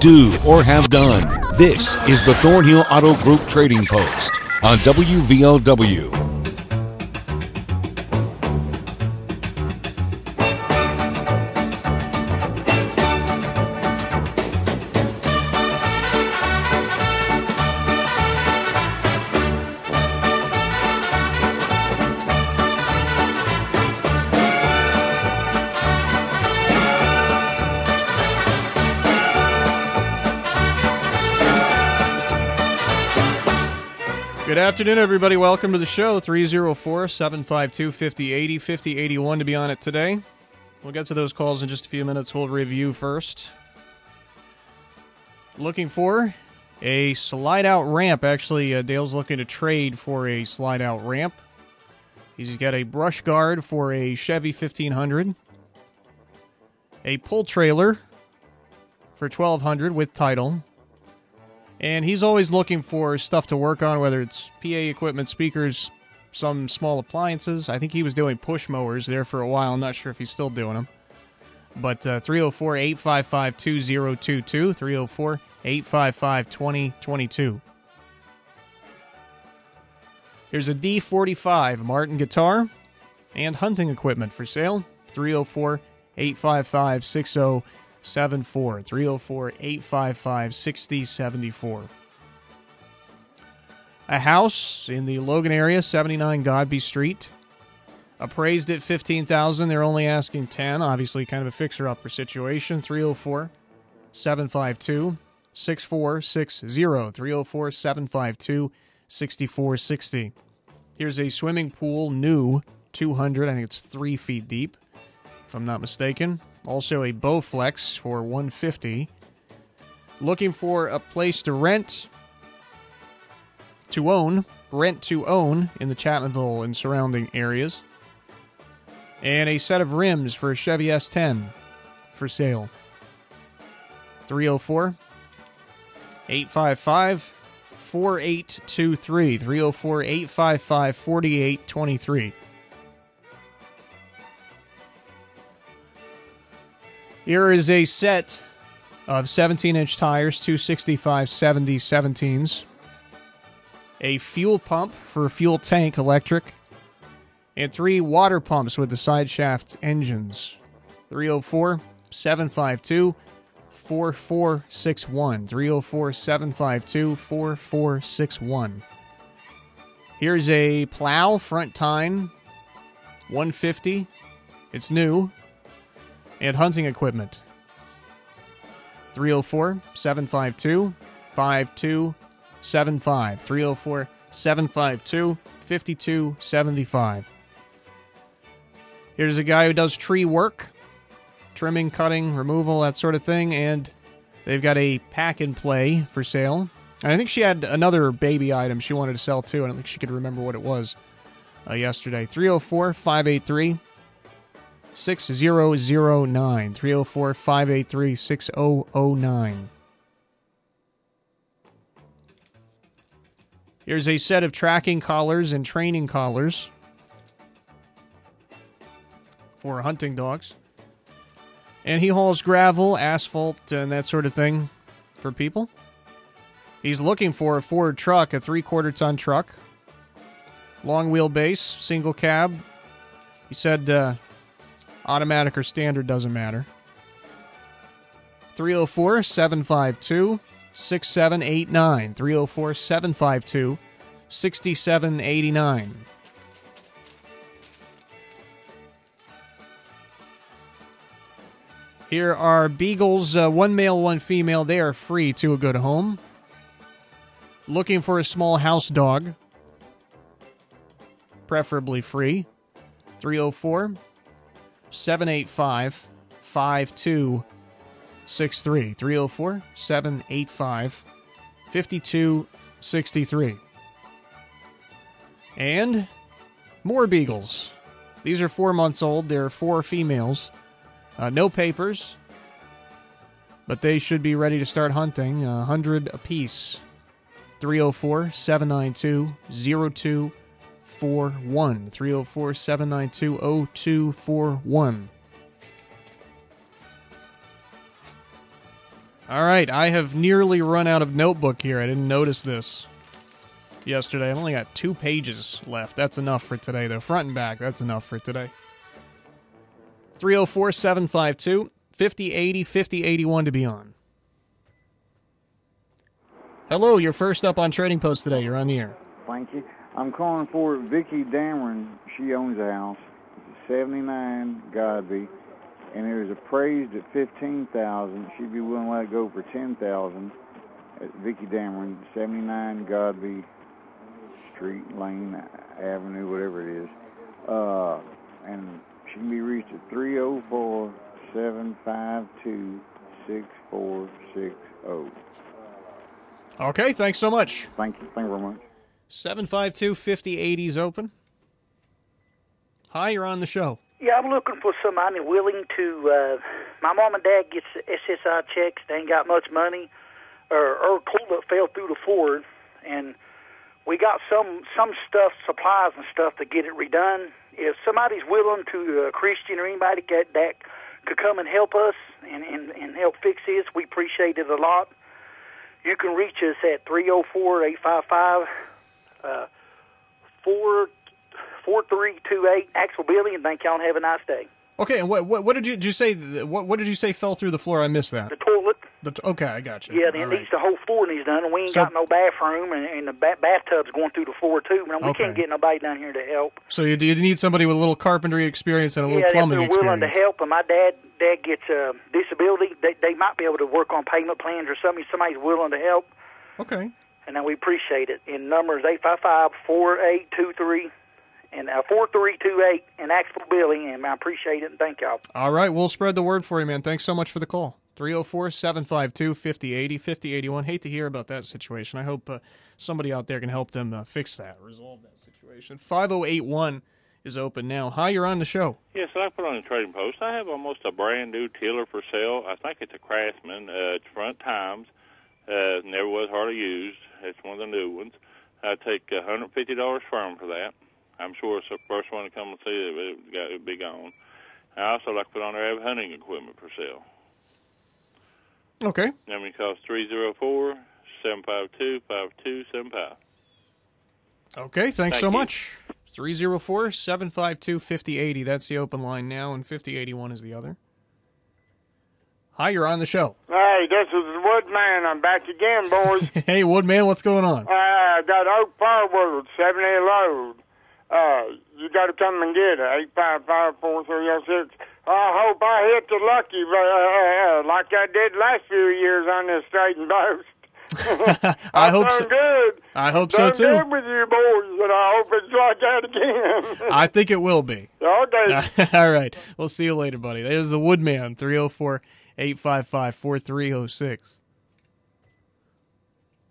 do, or have done. This is the Thornhill Auto Group Trading Post on WVOW. Afternoon, everybody. Welcome to the show. 304 752 5080 5081 to be on it today. We'll get to those calls in just a few minutes. We'll review first. Looking for a slide out ramp. Actually, uh, Dale's looking to trade for a slide out ramp. He's got a brush guard for a Chevy 1500, a pull trailer for 1200 with title, and he's always looking for stuff to work on, whether it's PA equipment, speakers, some small appliances. I think he was doing push mowers there for a while. I'm not sure if he's still doing them. But uh, 304 855 2022, 304 855 2022. Here's a D45 Martin guitar and hunting equipment for sale. 304 855 6074. 304 855 6074. A house in the Logan area, 79 Godby Street. Appraised at 15000 They're only asking 10 Obviously, kind of a fixer upper situation. 304 752 6460. 304 752 6460. Here's a swimming pool, new, 200. I think it's three feet deep, if I'm not mistaken. Also a Bowflex for 150. Looking for a place to rent, to own, rent to own in the Chapmanville and surrounding areas. And a set of rims for a Chevy S10 for sale. 304 855 4823. 304 855 4823. Here is a set of 17 inch tires, 265 70 17s, a fuel pump for fuel tank electric, and three water pumps with the side shaft engines. 304 752 4461. 304 752 4461. Here's a plow front tine 150. It's new. And hunting equipment. 304 752 5275. 304 752 5275. Here's a guy who does tree work trimming, cutting, removal, that sort of thing. And they've got a pack and play for sale. And I think she had another baby item she wanted to sell too. I don't think she could remember what it was uh, yesterday. 304 583 6009. 304 583 6009. Here's a set of tracking collars and training collars for hunting dogs. And he hauls gravel, asphalt, and that sort of thing for people. He's looking for a Ford truck, a three quarter ton truck. Long wheelbase, single cab. He said uh, automatic or standard doesn't matter. 304 752 6789. 304 752 6789. Here are beagles, uh, one male, one female. They are free to a good home. Looking for a small house dog, preferably free. 304 785 5263. 304 785 5263. And more beagles. These are four months old. There are four females. Uh, no papers, but they should be ready to start hunting. A 100 apiece. 304 792 0241. 304 792 0241. All right, I have nearly run out of notebook here. I didn't notice this yesterday. I've only got two pages left. That's enough for today, though. Front and back, that's enough for today. 304 752 5080 5081 to be on. Hello, you're first up on Trading Post today. You're on the air. Thank you. I'm calling for Vicky Dameron. She owns a house, 79 Godby, and it was appraised at 15000 She'd be willing to let it go for 10000 at Vicky Dameron, 79 Godby Street, Lane, Avenue, whatever it is. Uh, and she can be reached at 304 752 6460. Okay, thanks so much. Thank you. Thank you very much. 752 5080 is open. Hi, you're on the show. Yeah, I'm looking for somebody willing to. Uh, my mom and dad gets SSI checks. They ain't got much money, or or culvert fell through the floor, and we got some some stuff, supplies and stuff to get it redone. If somebody's willing to, a Christian or anybody that that could come and help us and and, and help fix this, we appreciate it a lot. You can reach us at 304 855 uh, 4328 Axel Billy, and thank y'all and have a nice day. Okay, and what what, what did you did you say? What what did you say fell through the floor? I missed that. The toilet. The t- okay, I got you. Yeah, it right. needs the whole floor needs done, and we ain't So- got no bathroom, and, and the ba- bathtub's going through the floor too. And we Okay. can't get nobody down here to help. So you, you need somebody with a little carpentry experience and a little yeah, plumbing they're willing to help, and my dad dad gets a disability, they they might be able to work on payment plans or something. Somebody's willing to help, Okay. And then we appreciate it. In numbers is eight five five four eight two three. And uh, four three two eight and Axel Billy, and I appreciate it and thank y'all. All right, we'll spread the word for you, man. Thanks so much for the call. 304 752 5080 5081. Hate to hear about that situation. I hope uh, somebody out there can help them uh, fix that, resolve that situation. 5081 is open now. Hi, you're on the show. Yes, I put on the trading post. I have almost a brand new tiller for sale. I think it's a Craftsman. Uh, it's front times. Uh, never was hardly used. It's one of the new ones. I take a hundred fifty dollars from for that. I'm sure it's the first one to come and see it, it got it'd be gone. I also like to put on there I have hunting equipment for sale. Okay. Number costs three zero four seven five two five two seven five. Okay, thanks Thank so you. much. 304 752 5080. That's the open line now, and 5081 is the other. Hi, you're on the show. Hey, this is Woodman. I'm back again, boys. hey, Woodman, what's going on? uh, got Oak Firewood, 70 load. Uh, you got to come and get it. Eight five five four three zero six. I hope I hit the lucky, uh, uh, uh, like I did last few years on this Trading Post. I hope so. good. I hope so done too. good with you boys, and I hope it's like that again. I think it will be. okay. All right. We'll see you later, buddy. There's the Woodman, 304 855 4306.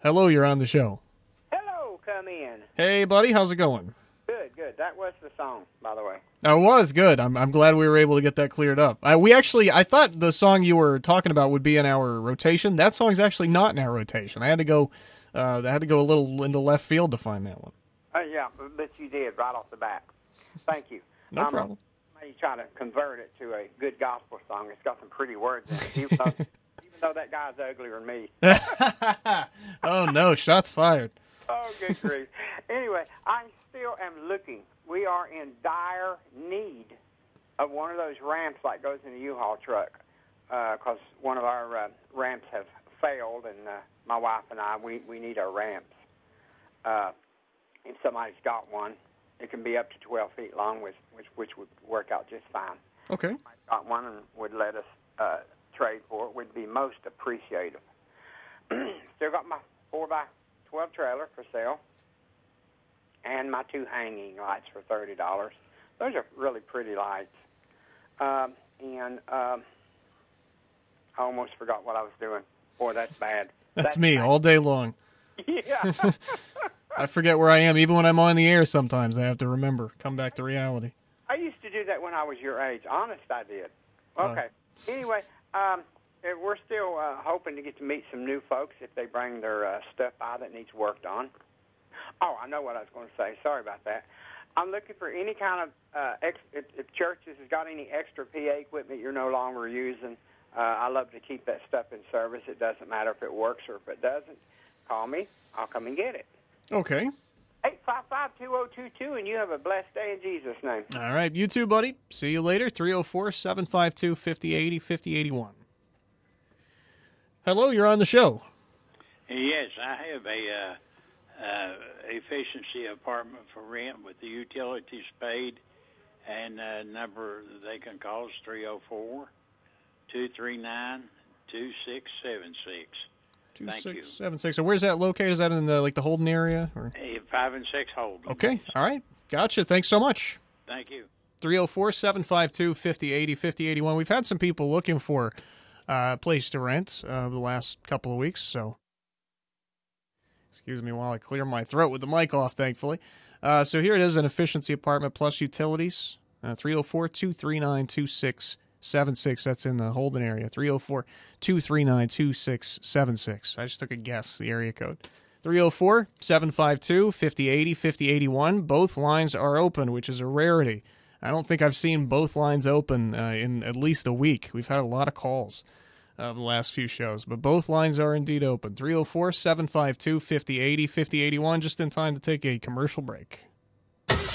Hello, you're on the show. Hello, come in. Hey, buddy, how's it going? Good, good. That was the song, by the way. That was good. I'm, I'm glad we were able to get that cleared up. I, we actually, I thought the song you were talking about would be in our rotation. That song's actually not in our rotation. I had to go, uh, I had to go a little into left field to find that one. Uh, yeah, but you did right off the bat. Thank you. No I'm problem. Maybe try to convert it to a good gospel song. It's got some pretty words in it, even though, even though that guy's uglier than me. oh no, shots fired. Oh, good grief. Anyway, I still am looking. We are in dire need of one of those ramps like goes in a U-Haul truck because one of our uh, ramps have failed, and uh, my wife and I, we, we need our ramps. Uh, if somebody's got one, it can be up to 12 feet long, which, which, which would work out just fine. Okay. i Got one and would let us uh, trade for it, would be most appreciative. Still got my 4 by 12 trailer for sale and my two hanging lights for $30. Those are really pretty lights. Um, and um, I almost forgot what I was doing. Boy, that's bad. That's me all day long. Yeah. I forget where I am. Even when I'm on the air, sometimes I have to remember, come back to reality. I used to do that when I was your age. Honest, I did. Oh. Okay. Anyway, um, eh, we're still uh, hoping to get to meet some new folks if they bring their uh, stuff by that needs worked on. Oh, I know what I was going to say. Sorry about that. I'm looking for any kind of uh, ex- if, if churches has got any extra PA equipment you're no longer using. Uh, I love to keep that stuff in service. It doesn't matter if it works or if it doesn't. Call me. I'll come and get it. Okay. 855-2022, and you have a blessed day in Jesus' name. All right. You too, buddy. See you later. 304 752 5080 5081. Hello, you're on the show. Yes, I have a uh, uh, efficiency apartment for rent with the utilities paid, and uh, number they can call is 304 239 2676. Thank you. 2676. So where's that located? Is that in the like the Holden area? Or? Hey, Five and six Holden. Okay. All right. Gotcha. Thanks so much. Thank you. 304 752 5080 5081. We've had some people looking for uh, a place to rent uh, the last couple of weeks, so excuse me while I clear my throat with the mic off, thankfully. Uh, so here it is an efficiency apartment plus utilities. 304 239 2676. That's in the Holden area. 304 239 2676. I just took a guess, the area code. 304 752 5080 5081. Both lines are open, which is a rarity. I don't think I've seen both lines open uh, in at least a week. We've had a lot of calls uh, the last few shows, but both lines are indeed open 304 752 5080 5081, just in time to take a commercial break.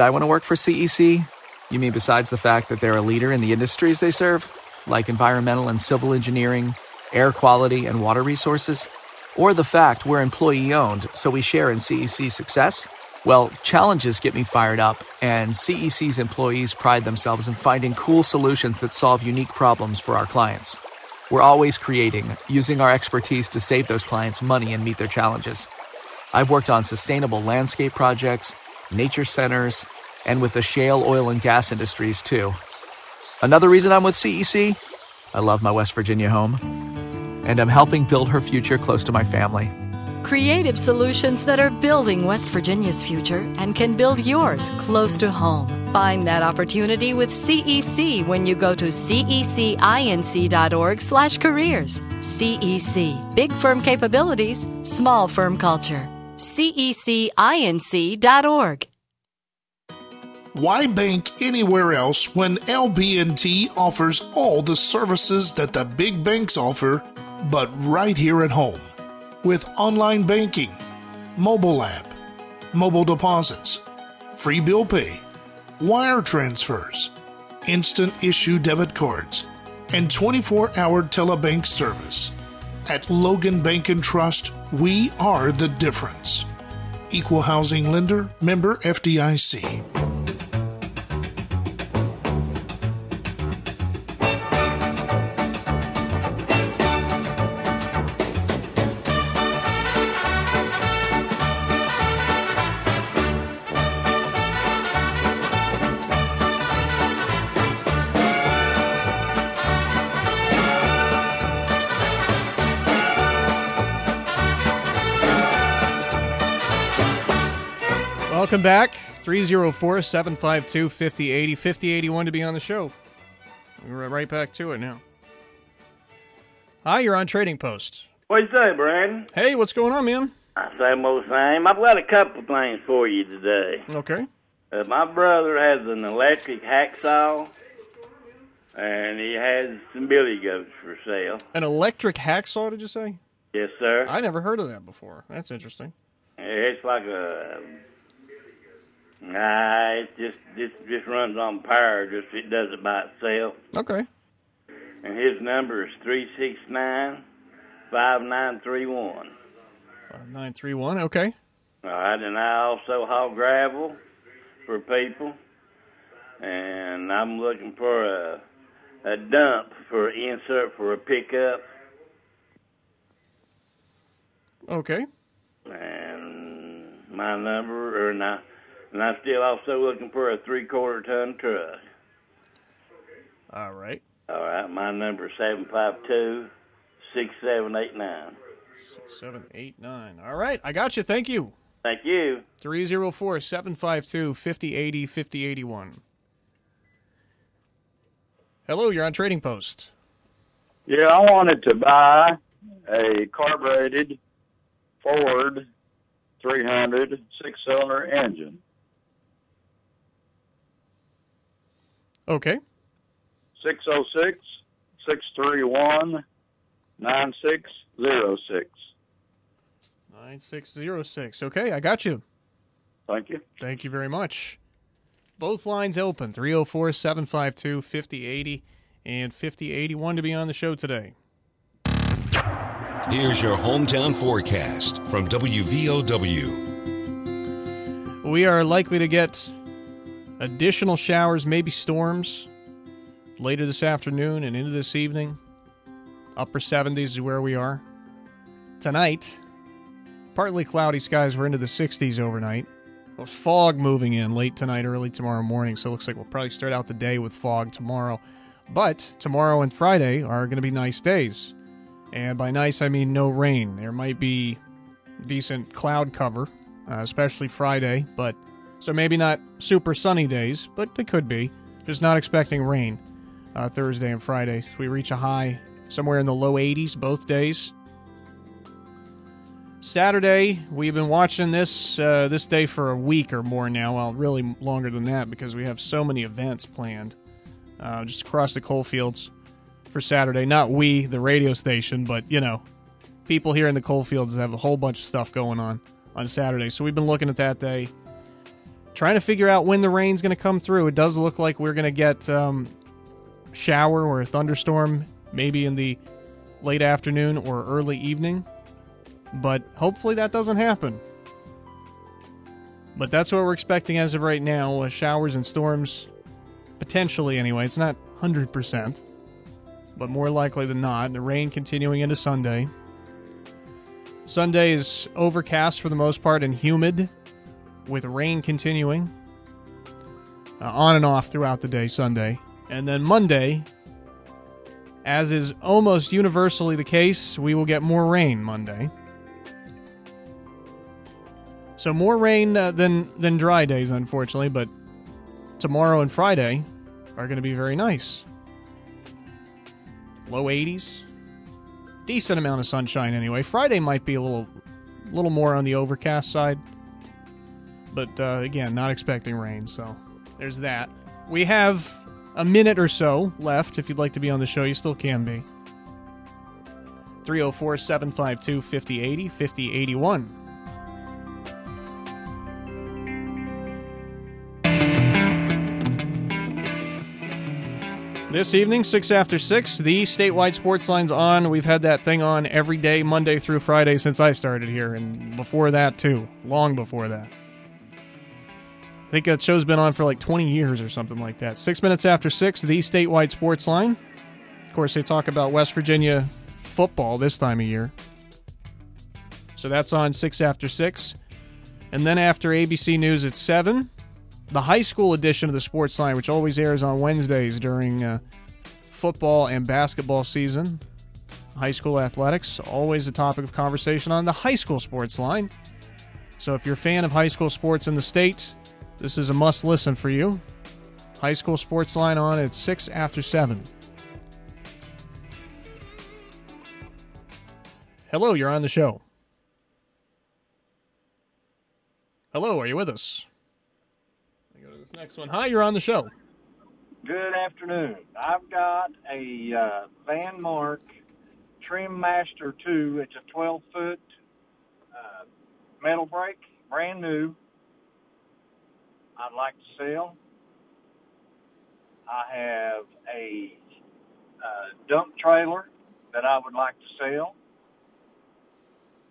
I want to work for CEC? You mean besides the fact that they're a leader in the industries they serve, like environmental and civil engineering, air quality, and water resources? Or the fact we're employee owned, so we share in CEC's success? Well, challenges get me fired up, and CEC's employees pride themselves in finding cool solutions that solve unique problems for our clients. We're always creating, using our expertise to save those clients money and meet their challenges. I've worked on sustainable landscape projects, nature centers, and with the shale oil and gas industries too. Another reason I'm with CEC? I love my West Virginia home, and I'm helping build her future close to my family. Creative solutions that are building West Virginia's future and can build yours close to home. Find that opportunity with CEC when you go to cecinc.org/careers. CEC, big firm capabilities, small firm culture. cecinc.org. Why bank anywhere else when LB&T offers all the services that the big banks offer, but right here at home? With online banking, mobile app, mobile deposits, free bill pay, wire transfers, instant issue debit cards, and 24 hour telebank service. At Logan Bank and Trust, we are the difference. Equal housing lender, member FDIC. Back. 304 752 5080 5081 to be on the show. We're right back to it now. Hi, you're on Trading Post. What you say, Brandon? Hey, what's going on, man? Same old same. I've got a couple things for you today. Okay. Uh, my brother has an electric hacksaw, and he has some billy goats for sale. An electric hacksaw, did you say? Yes, sir. I never heard of that before. That's interesting. It's like a. Nah, it just just just runs on power. Just it does it by itself. Okay. And his number is three six nine five nine three one. Five nine three one. okay. All right, and I also haul gravel for people, and I'm looking for a a dump for insert for a pickup, Okay. and my number, or not, and I'm still also looking for a three quarter ton truck. All right. All right, my number is seven five two six seven eight nine. Six, seven, eight, nine. All right, I got you. Thank you. Thank you. 304 752 5080 5081. Hello, you're on Trading Post. Yeah, I wanted to buy a carbureted Ford 300 six cylinder engine. Okay. 606 631 9606. 9606. Okay, I got you. Thank you. Thank you very much. Both lines open 304 752 5080 and 5081 to be on the show today. Here's your hometown forecast from WVOW. We are likely to get additional showers, maybe storms later this afternoon and into this evening. Upper 70s is where we are. Tonight, partly cloudy skies. We're into the 60s overnight. Fog moving in late tonight, early tomorrow morning. So it looks like we'll probably start out the day with fog tomorrow. But tomorrow and Friday are going to be nice days. And by nice, I mean no rain. There might be decent cloud cover, uh, especially Friday. But so maybe not super sunny days, but it could be. Just not expecting rain uh, Thursday and Friday. We reach a high somewhere in the low 80s both days. Saturday, we've been watching this uh, this day for a week or more now. Well, really longer than that because we have so many events planned uh, just across the coal fields for Saturday. Not we, the radio station, but you know, people here in the coal fields have a whole bunch of stuff going on on Saturday. So we've been looking at that day, trying to figure out when the rain's going to come through. It does look like we're going to get um, shower or a thunderstorm maybe in the late afternoon or early evening. But hopefully that doesn't happen. But that's what we're expecting as of right now uh, showers and storms, potentially anyway. It's not 100%, but more likely than not. The rain continuing into Sunday. Sunday is overcast for the most part and humid, with rain continuing uh, on and off throughout the day Sunday. And then Monday, as is almost universally the case, we will get more rain Monday. So more rain uh, than than dry days, unfortunately. But tomorrow and Friday are going to be very nice. Low 80s, decent amount of sunshine anyway. Friday might be a little little more on the overcast side, but uh, again, not expecting rain. So there's that. We have a minute or so left. If you'd like to be on the show, you still can be. 304 752 5080 5081. This evening, 6 after 6, the statewide sports line's on. We've had that thing on every day, Monday through Friday, since I started here, and before that, too. Long before that. I think that show's been on for like 20 years or something like that. Six minutes after 6, the statewide sports line. Of course, they talk about West Virginia football this time of year. So that's on 6 after 6. And then after ABC News at 7, the high school edition of the Sports Line, which always airs on Wednesdays during uh, football and basketball season. High school athletics, always a topic of conversation on the high school sports line. So if you're a fan of high school sports in the state, this is a must listen for you. High school sports line on at 6 after 7. Hello, you're on the show. Hello, are you with us? I go to this next one. Hi, you're on the show. Good afternoon. I've got a uh, Van Mark Trim Master 2. It's a 12 foot uh, metal brake, brand new. I'd like to sell. I have a uh, dump trailer that I would like to sell.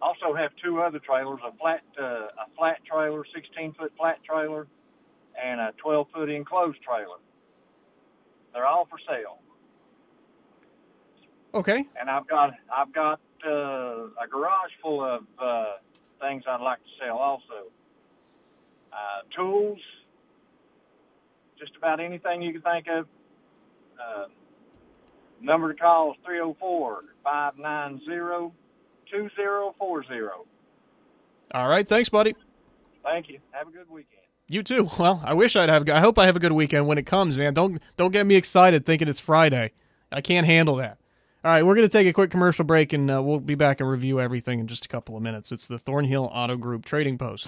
Also have two other trailers: a flat uh, a flat trailer, 16 foot flat trailer, and a 12 foot enclosed trailer. They're all for sale. Okay. And I've got I've got uh, a garage full of uh, things I'd like to sell also. Uh, tools, just about anything you can think of. Uh, Number to call is 304 590 2040. All right, thanks, buddy. Thank you. Have a good weekend. You too. Well, I wish I'd have. I hope I have a good weekend when it comes, man. Don't don't get me excited thinking it's Friday. I can't handle that. All right, we're going to take a quick commercial break, and uh, we'll be back and review everything in just a couple of minutes. It's the Thornhill Auto Group Trading Post.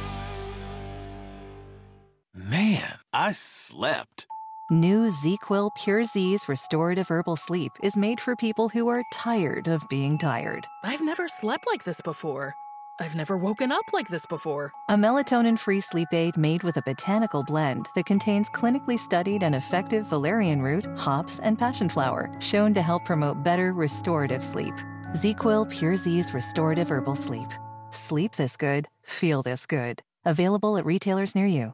Man, I slept. New ZzzQuil Pure Zzzs restorative herbal sleep is made for people who are tired of being tired. I've never slept like this before. I've never woken up like this before. A melatonin free sleep aid made with a botanical blend that contains clinically studied and effective valerian root, hops, and passion flower, shown to help promote better restorative sleep. ZzzQuil Pure Zzzs restorative herbal sleep. Sleep this good, feel this good. Available at retailers near you.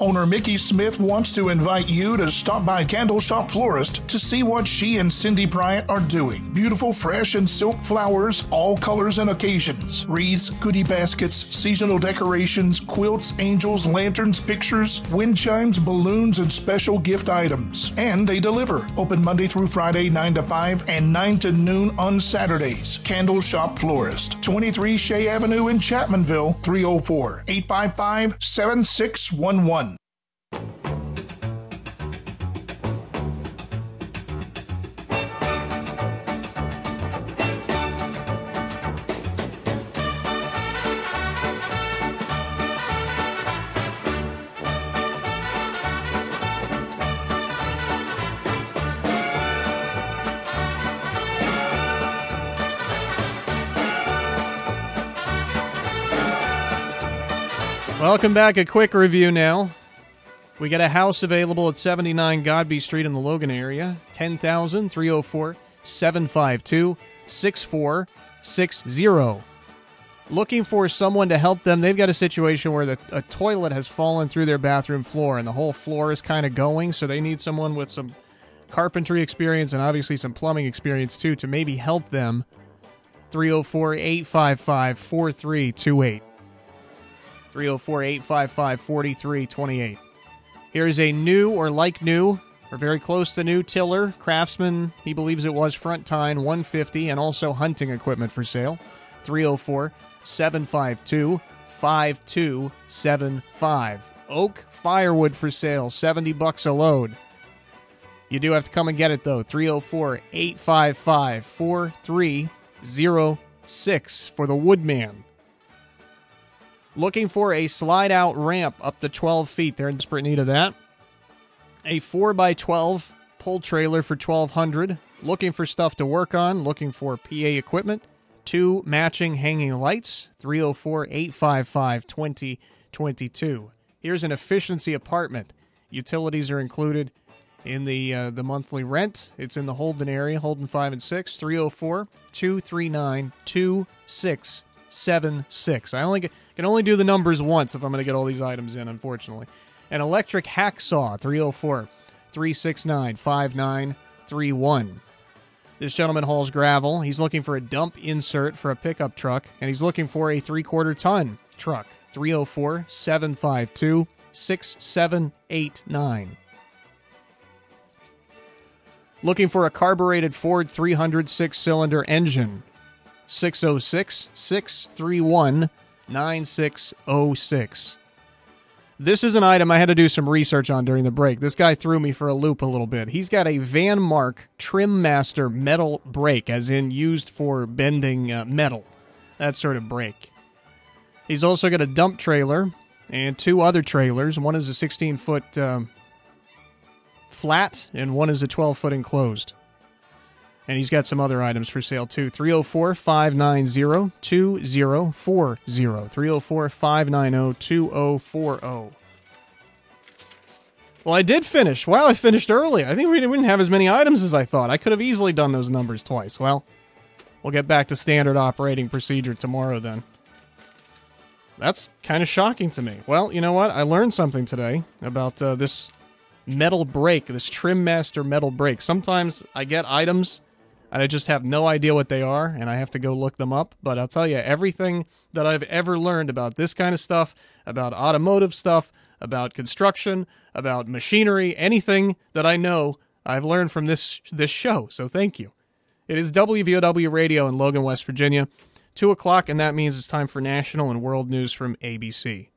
Owner Mickey Smith wants to invite you to stop by Candle Shop Florist to see what she and Cindy Bryant are doing. Beautiful, fresh, and silk flowers, all colors and occasions. Wreaths, goodie baskets, seasonal decorations, quilts, angels, lanterns, pictures, wind chimes, balloons, and special gift items. And they deliver. Open Monday through Friday, 9 to 5, and 9 to noon on Saturdays. Candle Shop Florist, 23 Shea Avenue in Chapmanville, 304 855 7611 one. Welcome back. A quick review now. We got a house available at 79 Godby Street in the Logan area. 10,000 304 752 6460. Looking for someone to help them. They've got a situation where the, a toilet has fallen through their bathroom floor and the whole floor is kind of going, so they need someone with some carpentry experience and obviously some plumbing experience too to maybe help them. 304 855 4328. 304 855 4328. Here's a new or like new or very close to new tiller, craftsman, he believes it was front tine 150 and also hunting equipment for sale. 304 752 5275. Oak firewood for sale, 70 bucks a load. You do have to come and get it though. 304 855 4306 for the Woodman. Looking for a slide out ramp up to 12 feet. They're in desperate need of that. A 4x12 pull trailer for 1200 Looking for stuff to work on. Looking for PA equipment. Two matching hanging lights. 304 855 2022. Here's an efficiency apartment. Utilities are included in the uh, the monthly rent. It's in the Holden area, Holden 5 and 6, 304 239 2676. I only get, can only do the numbers once if I'm going to get all these items in, unfortunately. An electric hacksaw, 304 369 5931. This gentleman hauls gravel. He's looking for a dump insert for a pickup truck, and he's looking for a three quarter ton truck. 304 752 6789. Looking for a carbureted Ford 306 cylinder engine. 606 631 9606. This is an item I had to do some research on during the break. This guy threw me for a loop a little bit. He's got a Van Mark Trim Master metal brake, as in used for bending uh, metal, that sort of brake. He's also got a dump trailer and two other trailers. One is a 16 foot um, flat, and one is a 12 foot enclosed. And he's got some other items for sale too. 304 590 2040. 304 590 2040. Well, I did finish. Wow, I finished early. I think we didn't have as many items as I thought. I could have easily done those numbers twice. Well, we'll get back to standard operating procedure tomorrow then. That's kind of shocking to me. Well, you know what? I learned something today about uh, this metal brake, this Trim Master metal brake. Sometimes I get items I just have no idea what they are, and I have to go look them up. But I'll tell you, everything that I've ever learned about this kind of stuff, about automotive stuff, about construction, about machinery, anything that I know, I've learned from this this show. So thank you. It is WVOW Radio in Logan, West Virginia. 2 o'clock, and that means it's time for national and world news from ABC.